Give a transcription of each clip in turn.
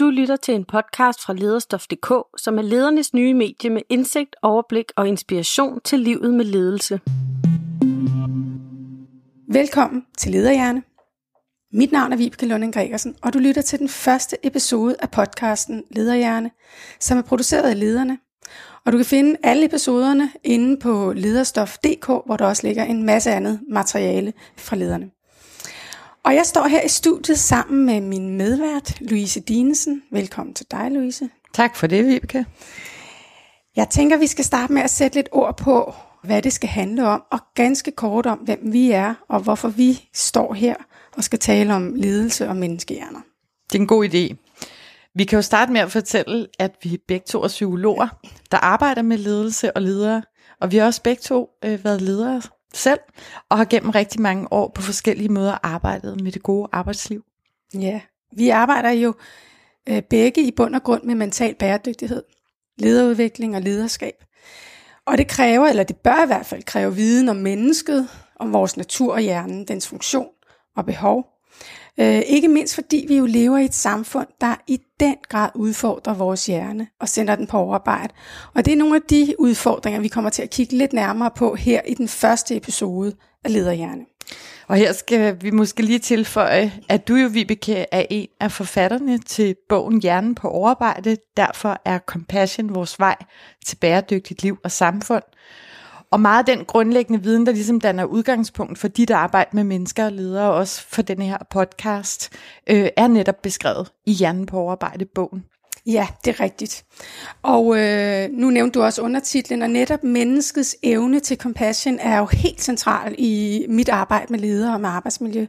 Du lytter til en podcast fra lederstof.dk, som er ledernes nye medie med indsigt, overblik og inspiration til livet med ledelse. Velkommen til Lederhjerne. Mit navn er Vibeke Lunding Gregersen, og du lytter til den første episode af podcasten Lederhjerne, som er produceret af lederne. Og du kan finde alle episoderne inde på lederstof.dk, hvor der også ligger en masse andet materiale fra lederne. Og jeg står her i studiet sammen med min medvært, Louise Dinesen. Velkommen til dig, Louise. Tak for det, Vibeke. Jeg tænker, vi skal starte med at sætte lidt ord på, hvad det skal handle om, og ganske kort om, hvem vi er, og hvorfor vi står her og skal tale om ledelse og menneskehjerner. Det er en god idé. Vi kan jo starte med at fortælle, at vi begge to er psykologer, der arbejder med ledelse og ledere, og vi har også begge to øh, været ledere selv, og har gennem rigtig mange år på forskellige måder arbejdet med det gode arbejdsliv. Ja, vi arbejder jo øh, begge i bund og grund med mental bæredygtighed, lederudvikling og lederskab. Og det kræver, eller det bør i hvert fald kræve viden om mennesket, om vores natur og hjernen, dens funktion og behov. Øh, ikke mindst fordi vi jo lever i et samfund, der i den grad udfordrer vores hjerne og sender den på overarbejde. Og det er nogle af de udfordringer, vi kommer til at kigge lidt nærmere på her i den første episode af Lederhjerne. Og her skal vi måske lige tilføje, at du jo, Vibeke, er en af forfatterne til bogen Hjernen på overarbejde. Derfor er Compassion vores vej til bæredygtigt liv og samfund. Og meget af den grundlæggende viden, der ligesom danner udgangspunkt for dit arbejde med mennesker og ledere, og også for denne her podcast, øh, er netop beskrevet i Hjernen på overarbejde bogen. Ja, det er rigtigt. Og øh, nu nævnte du også undertitlen, og netop menneskets evne til compassion er jo helt central i mit arbejde med ledere og med arbejdsmiljø.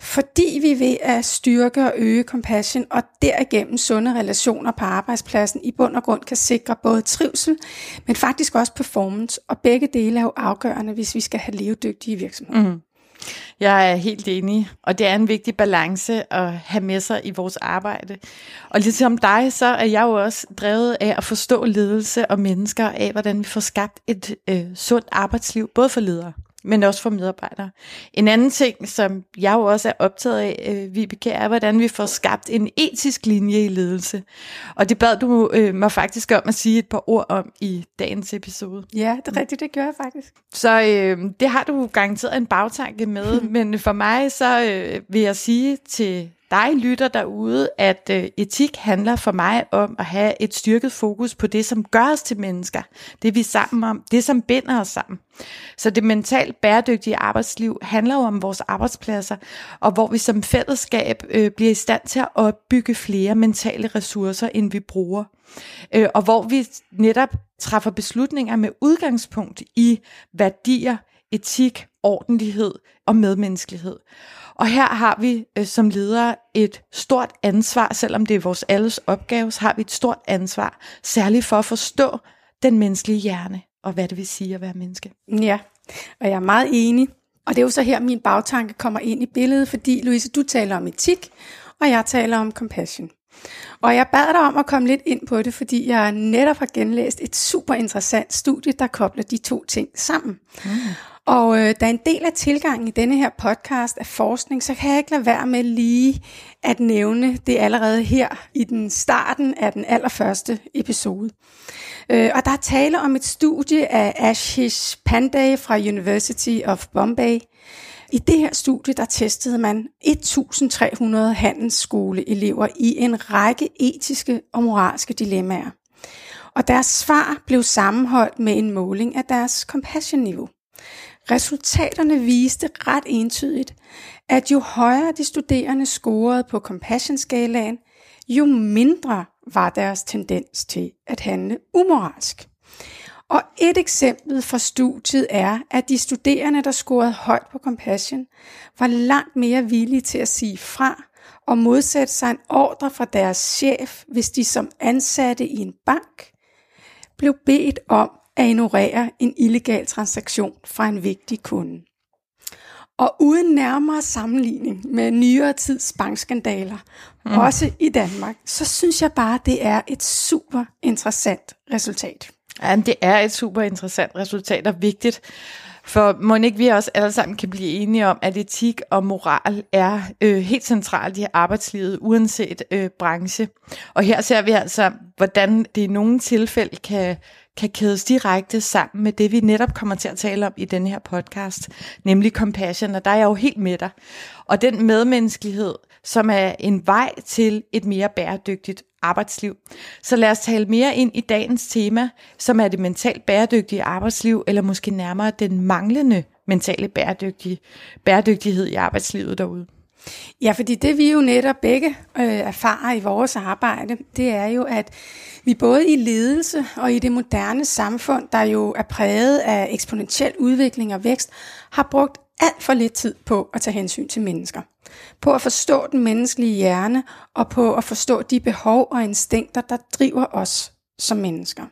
Fordi vi ved at styrke og øge compassion, og derigennem sunde relationer på arbejdspladsen, i bund og grund kan sikre både trivsel, men faktisk også performance. Og begge dele er jo afgørende, hvis vi skal have levedygtige virksomheder. Mm. Jeg er helt enig, og det er en vigtig balance at have med sig i vores arbejde. Og ligesom dig, så er jeg jo også drevet af at forstå ledelse og mennesker, af hvordan vi får skabt et øh, sundt arbejdsliv, både for ledere men også for medarbejdere. En anden ting, som jeg jo også er optaget af, øh, Vibeke, er, hvordan vi får skabt en etisk linje i ledelse. Og det bad du øh, mig faktisk om at sige et par ord om i dagens episode. Ja, det er rigtigt, det gør jeg faktisk. Så øh, det har du garanteret en bagtanke med, men for mig så øh, vil jeg sige til dig lytter derude, at øh, etik handler for mig om at have et styrket fokus på det, som gør os til mennesker. Det vi er sammen om, det som binder os sammen. Så det mentalt bæredygtige arbejdsliv handler jo om vores arbejdspladser, og hvor vi som fællesskab øh, bliver i stand til at opbygge flere mentale ressourcer, end vi bruger. Øh, og hvor vi netop træffer beslutninger med udgangspunkt i værdier, etik, ordentlighed og medmenneskelighed. Og her har vi øh, som ledere et stort ansvar, selvom det er vores alles opgave, så har vi et stort ansvar, særligt for at forstå den menneskelige hjerne, og hvad det vil sige at være menneske. Ja, og jeg er meget enig. Og det er jo så her, min bagtanke kommer ind i billedet, fordi Louise, du taler om etik, og jeg taler om compassion. Og jeg bad dig om at komme lidt ind på det, fordi jeg netop har genlæst et super interessant studie, der kobler de to ting sammen. Mm. Og øh, da en del af tilgangen i denne her podcast er forskning, så kan jeg ikke lade være med lige at nævne det allerede her i den starten af den allerførste episode. Øh, og der er tale om et studie af Ashish Pandey fra University of Bombay. I det her studie, der testede man 1300 handelsskoleelever i en række etiske og moralske dilemmaer. Og deres svar blev sammenholdt med en måling af deres compassion-niveau. Resultaterne viste ret entydigt, at jo højere de studerende scorede på compassion-skalaen, jo mindre var deres tendens til at handle umoralsk. Og et eksempel fra studiet er, at de studerende, der scorede højt på compassion, var langt mere villige til at sige fra og modsætte sig en ordre fra deres chef, hvis de som ansatte i en bank blev bedt om at ignorere en illegal transaktion fra en vigtig kunde. Og uden nærmere sammenligning med nyere tids bankskandaler, mm. også i Danmark, så synes jeg bare, det er et super interessant resultat. Ja, det er et super interessant resultat og vigtigt. For må ikke vi også alle sammen kan blive enige om, at etik og moral er øh, helt centralt i arbejdslivet, uanset øh, branche. Og her ser vi altså, hvordan det i nogle tilfælde kan, kan kædes direkte sammen med det, vi netop kommer til at tale om i denne her podcast, nemlig compassion, og der er jeg jo helt med dig. Og den medmenneskelighed, som er en vej til et mere bæredygtigt arbejdsliv. Så lad os tale mere ind i dagens tema, som er det mentalt bæredygtige arbejdsliv, eller måske nærmere den manglende mentale bæredygtige, bæredygtighed i arbejdslivet derude. Ja, fordi det vi jo netop begge øh, erfarer i vores arbejde, det er jo, at vi både i ledelse og i det moderne samfund, der jo er præget af eksponentiel udvikling og vækst, har brugt alt for lidt tid på at tage hensyn til mennesker. På at forstå den menneskelige hjerne og på at forstå de behov og instinkter, der driver os som mennesker.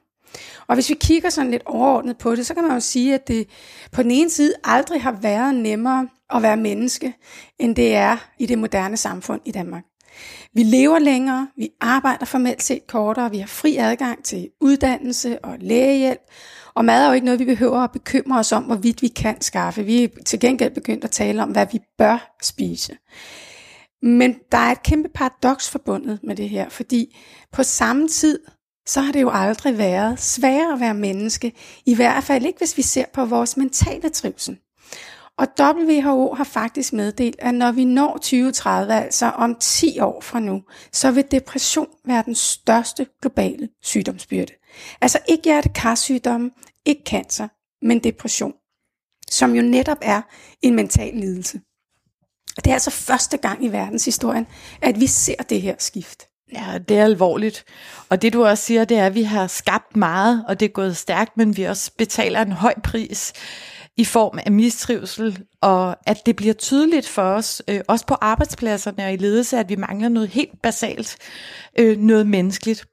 Og hvis vi kigger sådan lidt overordnet på det, så kan man jo sige, at det på den ene side aldrig har været nemmere at være menneske, end det er i det moderne samfund i Danmark. Vi lever længere, vi arbejder formelt set kortere, vi har fri adgang til uddannelse og lægehjælp, og mad er jo ikke noget, vi behøver at bekymre os om, hvorvidt vi kan skaffe. Vi er til gengæld begyndt at tale om, hvad vi bør spise. Men der er et kæmpe paradoks forbundet med det her, fordi på samme tid, så har det jo aldrig været sværere at være menneske, i hvert fald ikke hvis vi ser på vores mentale trivsel. Og WHO har faktisk meddelt, at når vi når 2030, altså om 10 år fra nu, så vil depression være den største globale sygdomsbyrde. Altså ikke hjertekarsygdomme, ikke cancer, men depression, som jo netop er en mental lidelse. Og det er altså første gang i verdenshistorien, at vi ser det her skift. Ja, det er alvorligt. Og det du også siger, det er, at vi har skabt meget, og det er gået stærkt, men vi også betaler en høj pris i form af mistrivsel, og at det bliver tydeligt for os, øh, også på arbejdspladserne og i ledelse, at vi mangler noget helt basalt, øh, noget menneskeligt.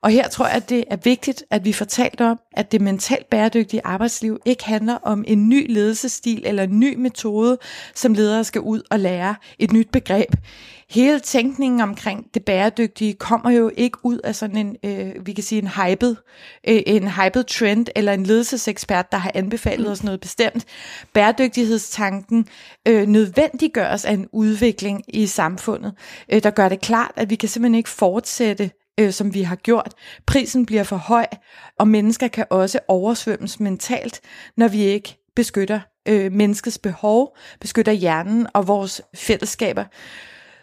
Og her tror jeg, at det er vigtigt, at vi får talt om, at det mentalt bæredygtige arbejdsliv ikke handler om en ny ledelsesstil eller en ny metode, som ledere skal ud og lære et nyt begreb. Hele tænkningen omkring det bæredygtige kommer jo ikke ud af sådan en, øh, vi kan sige en hyped, øh, en hyped trend eller en ledelsesekspert, der har anbefalet os noget bestemt. Bæredygtighedstanken øh, nødvendiggøres af en udvikling i samfundet, øh, der gør det klart, at vi kan simpelthen ikke fortsætte øh, som vi har gjort. Prisen bliver for høj, og mennesker kan også oversvømmes mentalt, når vi ikke beskytter øh, menneskets behov, beskytter hjernen og vores fællesskaber.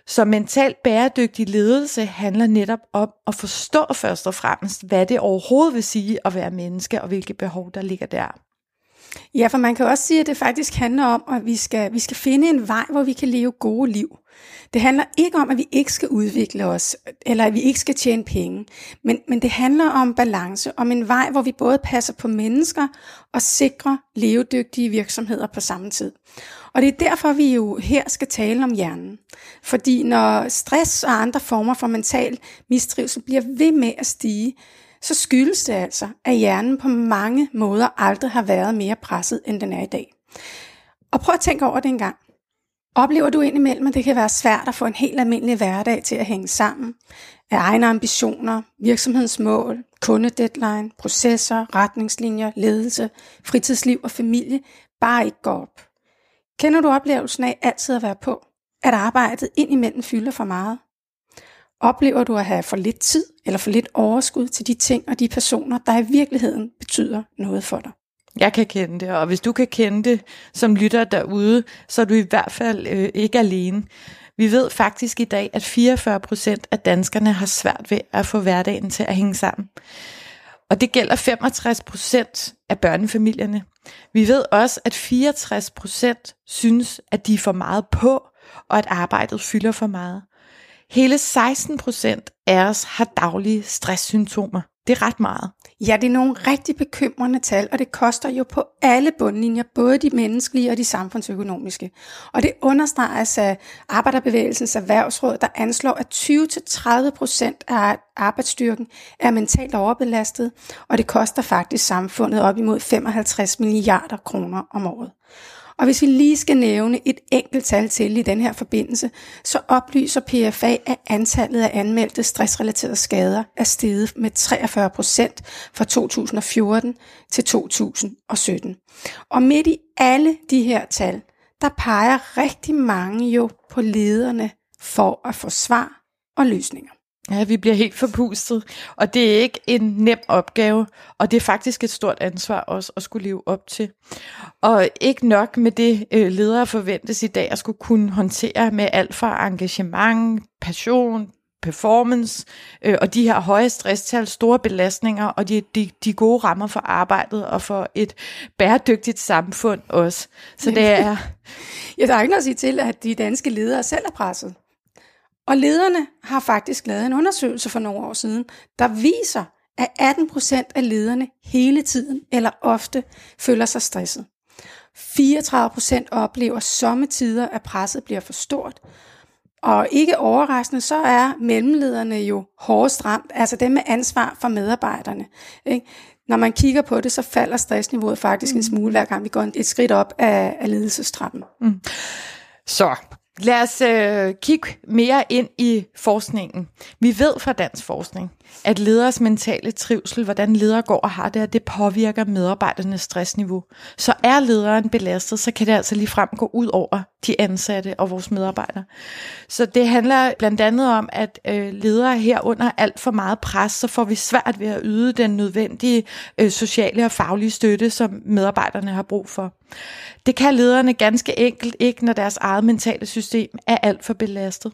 Så mental bæredygtig ledelse handler netop om at forstå først og fremmest, hvad det overhovedet vil sige at være menneske, og hvilke behov der ligger der. Ja, for man kan også sige, at det faktisk handler om, at vi skal, vi skal finde en vej, hvor vi kan leve gode liv. Det handler ikke om, at vi ikke skal udvikle os, eller at vi ikke skal tjene penge, men, men det handler om balance, om en vej, hvor vi både passer på mennesker og sikrer levedygtige virksomheder på samme tid. Og det er derfor, vi jo her skal tale om hjernen. Fordi når stress og andre former for mental mistrivsel bliver ved med at stige, så skyldes det altså, at hjernen på mange måder aldrig har været mere presset, end den er i dag. Og prøv at tænke over det en gang. Oplever du indimellem, at det kan være svært at få en helt almindelig hverdag til at hænge sammen? Af egne ambitioner, virksomhedsmål, kundedeadline, processer, retningslinjer, ledelse, fritidsliv og familie bare ikke går op. Kender du oplevelsen af altid at være på? At arbejdet indimellem fylder for meget? Oplever du at have for lidt tid eller for lidt overskud til de ting og de personer, der i virkeligheden betyder noget for dig? Jeg kan kende det, og hvis du kan kende det som lytter derude, så er du i hvert fald øh, ikke alene. Vi ved faktisk i dag, at 44 procent af danskerne har svært ved at få hverdagen til at hænge sammen. Og det gælder 65 procent af børnefamilierne. Vi ved også, at 64 procent synes, at de er for meget på, og at arbejdet fylder for meget. Hele 16 procent af os har daglige stresssymptomer. Det er ret meget. Ja, det er nogle rigtig bekymrende tal, og det koster jo på alle bundlinjer, både de menneskelige og de samfundsøkonomiske. Og det understreges af Arbejderbevægelsens Erhvervsråd, der anslår, at 20-30 procent af arbejdsstyrken er mentalt overbelastet, og det koster faktisk samfundet op imod 55 milliarder kroner om året. Og hvis vi lige skal nævne et enkelt tal til i den her forbindelse, så oplyser PFA, at antallet af anmeldte stressrelaterede skader er steget med 43 procent fra 2014 til 2017. Og midt i alle de her tal, der peger rigtig mange jo på lederne for at få svar og løsninger. Ja, vi bliver helt forpustet, og det er ikke en nem opgave, og det er faktisk et stort ansvar også at skulle leve op til. Og ikke nok med det, øh, ledere forventes i dag at skulle kunne håndtere med alt fra engagement, passion, performance øh, og de her høje stresstal, store belastninger og de, de, de gode rammer for arbejdet og for et bæredygtigt samfund også. Så det er... ja, der er ikke noget at sige til, at de danske ledere selv er presset. Og lederne har faktisk lavet en undersøgelse for nogle år siden, der viser, at 18 procent af lederne hele tiden eller ofte føler sig stresset. 34 procent oplever sommetider, at presset bliver for stort. Og ikke overraskende, så er mellemlederne jo hårdest ramt, altså dem med ansvar for medarbejderne. Ikke? Når man kigger på det, så falder stressniveauet faktisk en smule, hver gang vi går et skridt op af, af ledelsestrappen. Mm. Så Lad os øh, kigge mere ind i forskningen. Vi ved fra dansk forskning, at leders mentale trivsel, hvordan ledere går og har det, at det påvirker medarbejdernes stressniveau. Så er lederen belastet, så kan det altså lige frem gå ud over de ansatte og vores medarbejdere. Så det handler blandt andet om, at øh, ledere her under alt for meget pres, så får vi svært ved at yde den nødvendige øh, sociale og faglige støtte, som medarbejderne har brug for. Det kan lederne ganske enkelt ikke, når deres eget mentale system er alt for belastet.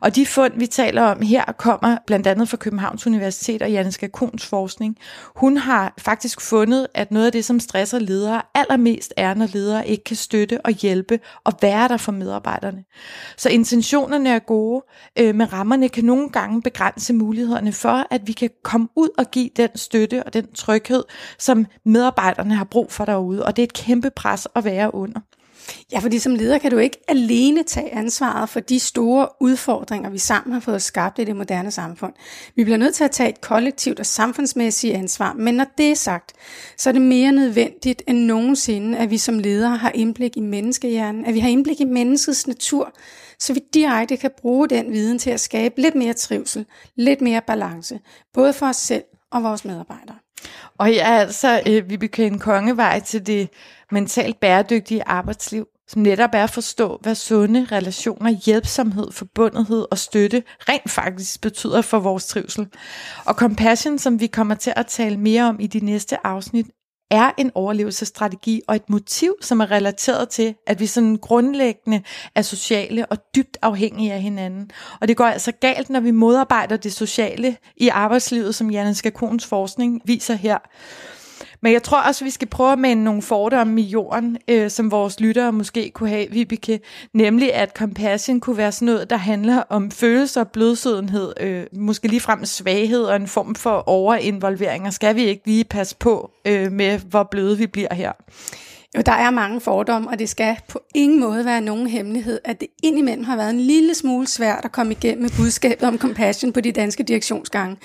Og de fund, vi taler om her, kommer blandt andet fra Københavns Universitet og Janne Skakons forskning. Hun har faktisk fundet, at noget af det, som stresser ledere allermest er, når ledere ikke kan støtte og hjælpe og være der for medarbejderne. Så intentionerne er gode, øh, men rammerne kan nogle gange begrænse mulighederne for, at vi kan komme ud og give den støtte og den tryghed, som medarbejderne har brug for derude. Og det er et kæmpe pres at være under. Ja, fordi som leder kan du ikke alene tage ansvaret for de store udfordringer, vi sammen har fået skabt i det moderne samfund. Vi bliver nødt til at tage et kollektivt og samfundsmæssigt ansvar, men når det er sagt, så er det mere nødvendigt end nogensinde, at vi som ledere har indblik i menneskehjernen, at vi har indblik i menneskets natur, så vi direkte kan bruge den viden til at skabe lidt mere trivsel, lidt mere balance, både for os selv og vores medarbejdere. Og ja, altså, øh, vi en kongevej til det mentalt bæredygtige arbejdsliv, som netop er at forstå, hvad sunde relationer, hjælpsomhed, forbundethed og støtte rent faktisk betyder for vores trivsel. Og compassion, som vi kommer til at tale mere om i de næste afsnit, er en overlevelsesstrategi og et motiv, som er relateret til, at vi sådan grundlæggende er sociale og dybt afhængige af hinanden. Og det går altså galt, når vi modarbejder det sociale i arbejdslivet, som Janne Skakons forskning viser her. Men jeg tror også, vi skal prøve at minde nogle fordomme i jorden, øh, som vores lyttere måske kunne have, Vibeke. Nemlig, at compassion kunne være sådan noget, der handler om følelser, blødsødenhed, øh, måske ligefrem svaghed og en form for overinvolvering. Og skal vi ikke lige passe på øh, med, hvor bløde vi bliver her? Jo, der er mange fordomme, og det skal på ingen måde være nogen hemmelighed, at det indimellem har været en lille smule svært at komme igennem med budskabet om compassion på de danske direktionsgange.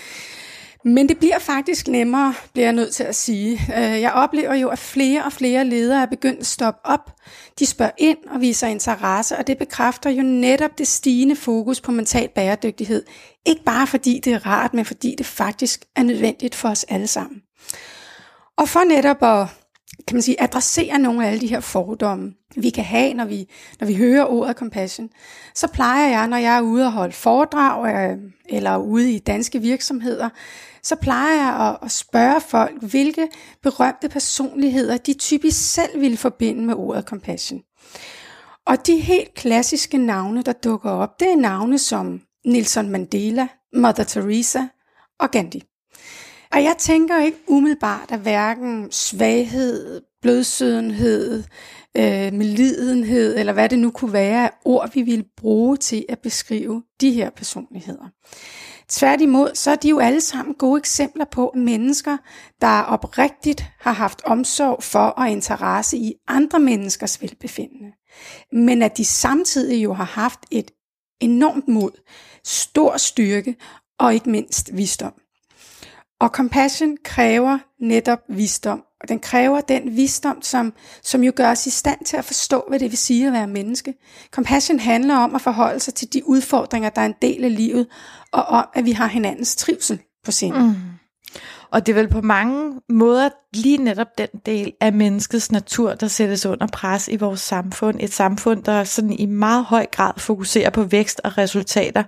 Men det bliver faktisk nemmere, bliver jeg nødt til at sige. Øh, jeg oplever jo, at flere og flere ledere er begyndt at stoppe op. De spørger ind og viser interesse, og det bekræfter jo netop det stigende fokus på mental bæredygtighed. Ikke bare fordi det er rart, men fordi det faktisk er nødvendigt for os alle sammen. Og for netop at kan man sige, adressere nogle af alle de her fordomme, vi kan have, når vi, når vi hører ordet compassion, så plejer jeg, når jeg er ude og holde foredrag øh, eller ude i danske virksomheder, så plejer jeg at, at spørge folk, hvilke berømte personligheder de typisk selv vil forbinde med ordet compassion. Og de helt klassiske navne, der dukker op, det er navne som Nelson Mandela, Mother Teresa og Gandhi. Og jeg tænker ikke umiddelbart, at hverken svaghed, blødsødenhed, øh, medlidenhed, eller hvad det nu kunne være, ord vi ville bruge til at beskrive de her personligheder. Tværtimod, så er de jo alle sammen gode eksempler på mennesker, der oprigtigt har haft omsorg for og interesse i andre menneskers velbefindende. Men at de samtidig jo har haft et enormt mod, stor styrke og ikke mindst visdom. Og compassion kræver netop visdom. Og den kræver den visdom, som, som jo gør os i stand til at forstå, hvad det vil sige at være menneske. Compassion handler om at forholde sig til de udfordringer, der er en del af livet, og om, at vi har hinandens trivsel på sinde. Mm. Og det er vel på mange måder lige netop den del af menneskets natur, der sættes under pres i vores samfund. Et samfund, der sådan i meget høj grad fokuserer på vækst og resultater,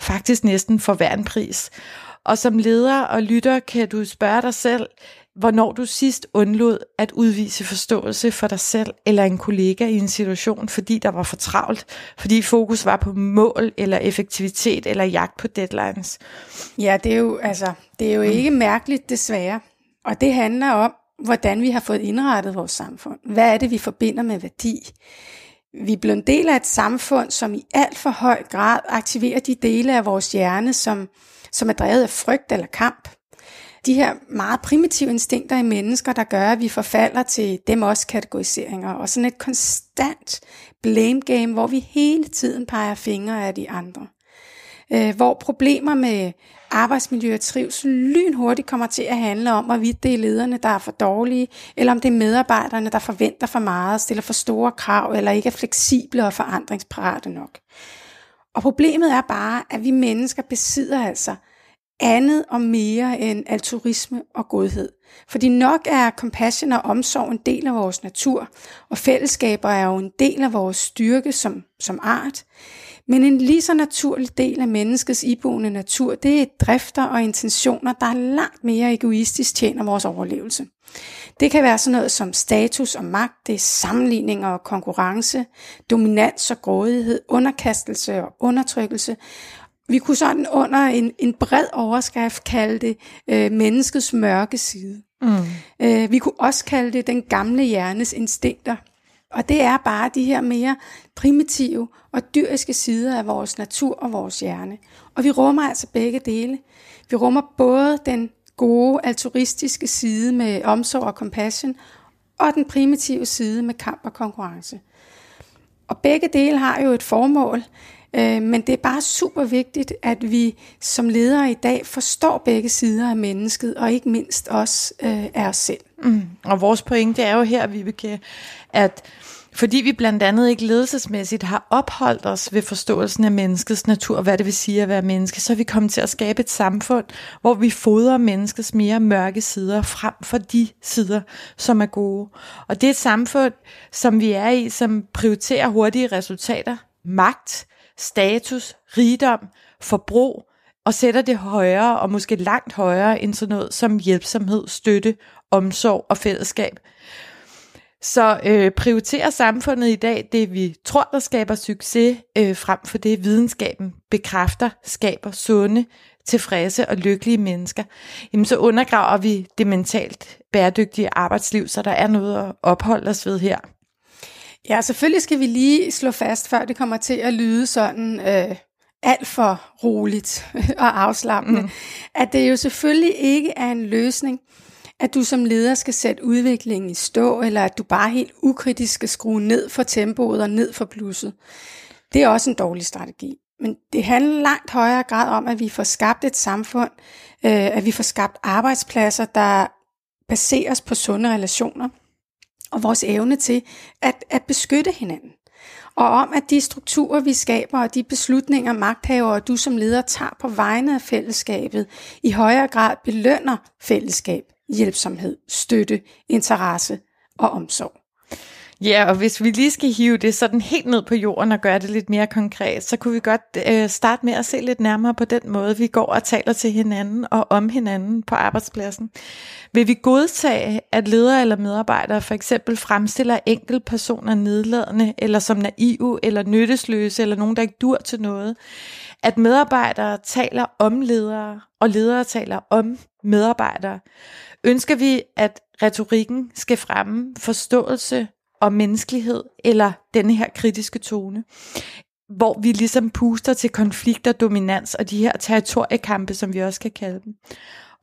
faktisk næsten for hver en pris. Og som leder og lytter kan du spørge dig selv, hvornår du sidst undlod at udvise forståelse for dig selv eller en kollega i en situation, fordi der var for travlt, fordi fokus var på mål eller effektivitet eller jagt på deadlines. Ja, det er jo, altså, det er jo ikke mærkeligt desværre. Og det handler om, hvordan vi har fået indrettet vores samfund. Hvad er det, vi forbinder med værdi? Vi er blevet en del af et samfund, som i alt for høj grad aktiverer de dele af vores hjerne, som, som er drevet af frygt eller kamp de her meget primitive instinkter i mennesker, der gør, at vi forfalder til dem også kategoriseringer, og sådan et konstant blame game, hvor vi hele tiden peger fingre af de andre. Øh, hvor problemer med arbejdsmiljø og trivsel lynhurtigt kommer til at handle om, hvorvidt det er lederne, der er for dårlige, eller om det er medarbejderne, der forventer for meget, stiller for store krav, eller ikke er fleksible og forandringsparate nok. Og problemet er bare, at vi mennesker besidder altså andet og mere end altruisme og godhed. Fordi nok er compassion og omsorg en del af vores natur, og fællesskaber er jo en del af vores styrke som, som art. Men en lige så naturlig del af menneskets iboende natur, det er drifter og intentioner, der er langt mere egoistisk tjener vores overlevelse. Det kan være sådan noget som status og magt, det er sammenligning og konkurrence, dominans og grådighed, underkastelse og undertrykkelse, vi kunne sådan under en, en bred overskrift kalde det øh, menneskets mørke side. Mm. Øh, vi kunne også kalde det den gamle hjernes instinkter. Og det er bare de her mere primitive og dyriske sider af vores natur og vores hjerne. Og vi rummer altså begge dele. Vi rummer både den gode altruistiske side med omsorg og compassion, og den primitive side med kamp og konkurrence. Og begge dele har jo et formål, Øh, men det er bare super vigtigt, at vi som ledere i dag forstår begge sider af mennesket, og ikke mindst også øh, af os selv. Mm. Og vores pointe er jo her, Vibeke, at fordi vi blandt andet ikke ledelsesmæssigt har opholdt os ved forståelsen af menneskets natur, og hvad det vil sige at være menneske, så er vi kommet til at skabe et samfund, hvor vi fodrer menneskets mere mørke sider frem for de sider, som er gode. Og det er et samfund, som vi er i, som prioriterer hurtige resultater, magt, status, rigdom, forbrug, og sætter det højere, og måske langt højere end sådan noget som hjælpsomhed, støtte, omsorg og fællesskab. Så øh, prioriterer samfundet i dag det, vi tror, der skaber succes, øh, frem for det, videnskaben bekræfter, skaber sunde, tilfredse og lykkelige mennesker, jamen så undergraver vi det mentalt bæredygtige arbejdsliv, så der er noget at opholde os ved her. Ja, selvfølgelig skal vi lige slå fast, før det kommer til at lyde sådan øh, alt for roligt og afslappende, mm. at det jo selvfølgelig ikke er en løsning, at du som leder skal sætte udviklingen i stå, eller at du bare helt ukritisk skal skrue ned for tempoet og ned for plusset. Det er også en dårlig strategi. Men det handler langt højere grad om, at vi får skabt et samfund, øh, at vi får skabt arbejdspladser, der baseres på sunde relationer, og vores evne til at, at beskytte hinanden. Og om, at de strukturer, vi skaber, og de beslutninger, magthavere og du som leder tager på vegne af fællesskabet, i højere grad belønner fællesskab, hjælpsomhed, støtte, interesse og omsorg. Ja, og hvis vi lige skal hive det sådan helt ned på jorden og gøre det lidt mere konkret, så kunne vi godt øh, starte med at se lidt nærmere på den måde, vi går og taler til hinanden og om hinanden på arbejdspladsen. Vil vi godtage, at ledere eller medarbejdere for eksempel fremstiller enkeltpersoner nedladende, eller som naive, eller nyttesløse, eller nogen, der ikke dur til noget? At medarbejdere taler om ledere, og ledere taler om medarbejdere? Ønsker vi, at retorikken skal fremme forståelse og menneskelighed, eller denne her kritiske tone, hvor vi ligesom puster til konflikter, dominans og de her territoriekampe, som vi også kan kalde dem.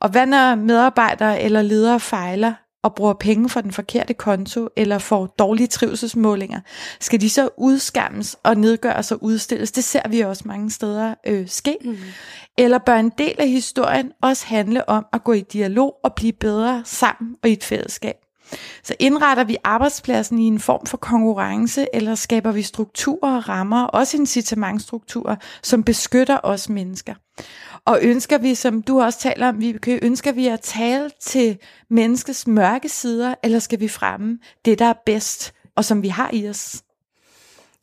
Og hvad når medarbejdere eller ledere fejler? Og bruger penge for den forkerte konto, eller får dårlige trivselsmålinger, skal de så udskammes og nedgøres og udstilles? Det ser vi også mange steder øh, ske. Mm. Eller bør en del af historien også handle om at gå i dialog og blive bedre sammen og i et fællesskab? Så indretter vi arbejdspladsen i en form for konkurrence, eller skaber vi strukturer og rammer, også incitamentstrukturer, som beskytter os mennesker? Og ønsker vi, som du også taler om, vi ønsker vi at tale til menneskets mørke sider, eller skal vi fremme det, der er bedst, og som vi har i os?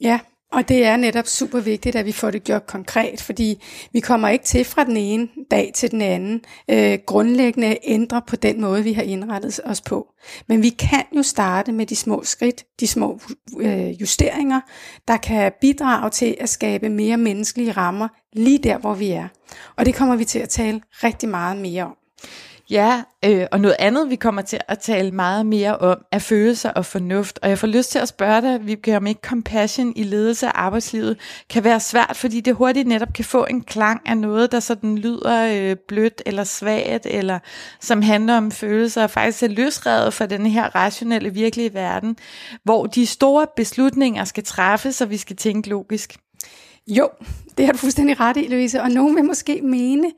Ja, og det er netop super vigtigt, at vi får det gjort konkret, fordi vi kommer ikke til fra den ene dag til den anden øh, grundlæggende ændre på den måde, vi har indrettet os på. Men vi kan jo starte med de små skridt, de små øh, justeringer, der kan bidrage til at skabe mere menneskelige rammer lige der, hvor vi er. Og det kommer vi til at tale rigtig meget mere om. Ja, øh, og noget andet, vi kommer til at tale meget mere om, er følelser og fornuft. Og jeg får lyst til at spørge dig, vi om ikke compassion i ledelse af arbejdslivet kan være svært, fordi det hurtigt netop kan få en klang af noget, der sådan lyder øh, blødt eller svagt, eller som handler om følelser, og faktisk er løsrevet fra den her rationelle virkelige verden, hvor de store beslutninger skal træffes, og vi skal tænke logisk. Jo, det har du fuldstændig ret i, Louise. Og nogen vil måske mene,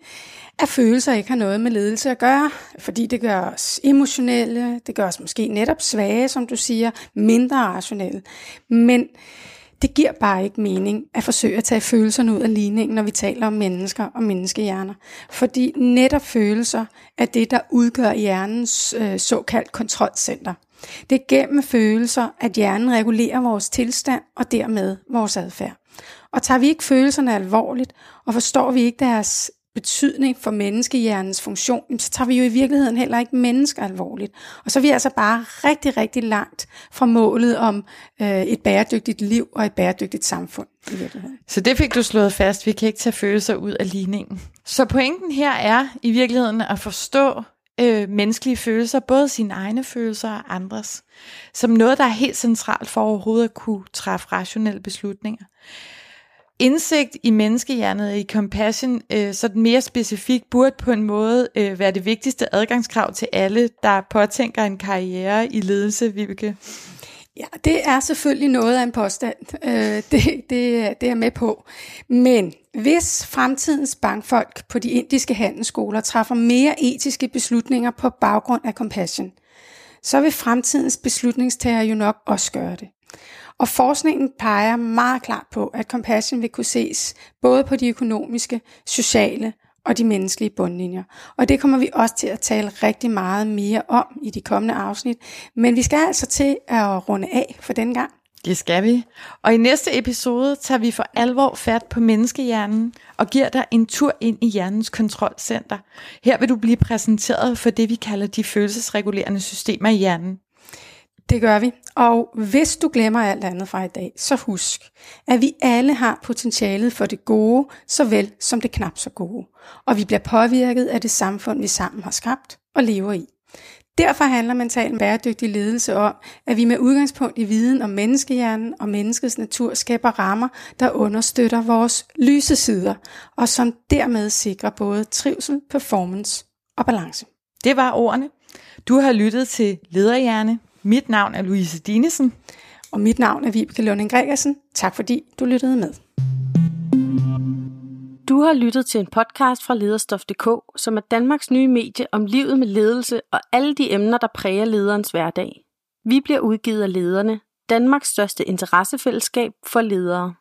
at følelser ikke har noget med ledelse at gøre, fordi det gør os emotionelle, det gør os måske netop svage, som du siger, mindre rationelle. Men det giver bare ikke mening at forsøge at tage følelserne ud af ligningen, når vi taler om mennesker og menneskehjerner. Fordi netop følelser er det, der udgør hjernens øh, såkaldt kontrolcenter. Det er gennem følelser, at hjernen regulerer vores tilstand og dermed vores adfærd. Og tager vi ikke følelserne alvorligt, og forstår vi ikke deres betydning for menneskehjernens funktion, så tager vi jo i virkeligheden heller ikke mennesker alvorligt. Og så er vi altså bare rigtig, rigtig langt fra målet om øh, et bæredygtigt liv og et bæredygtigt samfund i virkeligheden. Så det fik du slået fast, vi kan ikke tage følelser ud af ligningen. Så pointen her er i virkeligheden at forstå øh, menneskelige følelser, både sine egne følelser og andres, som noget, der er helt centralt for overhovedet at kunne træffe rationelle beslutninger indsigt i menneskehjernet i compassion, øh, den mere specifikt, burde på en måde øh, være det vigtigste adgangskrav til alle, der påtænker en karriere i ledelse, Vibeke. Ja, det er selvfølgelig noget af en påstand. Øh, det, det, det er med på. Men hvis fremtidens bankfolk på de indiske handelsskoler træffer mere etiske beslutninger på baggrund af compassion, så vil fremtidens beslutningstager jo nok også gøre det. Og forskningen peger meget klart på, at compassion vil kunne ses både på de økonomiske, sociale og de menneskelige bundlinjer. Og det kommer vi også til at tale rigtig meget mere om i de kommende afsnit. Men vi skal altså til at runde af for den gang. Det skal vi. Og i næste episode tager vi for alvor fat på menneskehjernen og giver dig en tur ind i hjernens kontrolcenter. Her vil du blive præsenteret for det, vi kalder de følelsesregulerende systemer i hjernen. Det gør vi. Og hvis du glemmer alt andet fra i dag, så husk, at vi alle har potentialet for det gode, såvel som det knap så gode. Og vi bliver påvirket af det samfund, vi sammen har skabt og lever i. Derfor handler mental bæredygtig ledelse om, at vi med udgangspunkt i viden om menneskehjernen og menneskets natur skaber rammer, der understøtter vores lyse sider, og som dermed sikrer både trivsel, performance og balance. Det var ordene. Du har lyttet til Lederhjerne, mit navn er Louise Dinesen. Og mit navn er Vibeke Lunding Gregersen. Tak fordi du lyttede med. Du har lyttet til en podcast fra Lederstof.dk, som er Danmarks nye medie om livet med ledelse og alle de emner, der præger lederens hverdag. Vi bliver udgivet af lederne, Danmarks største interessefællesskab for ledere.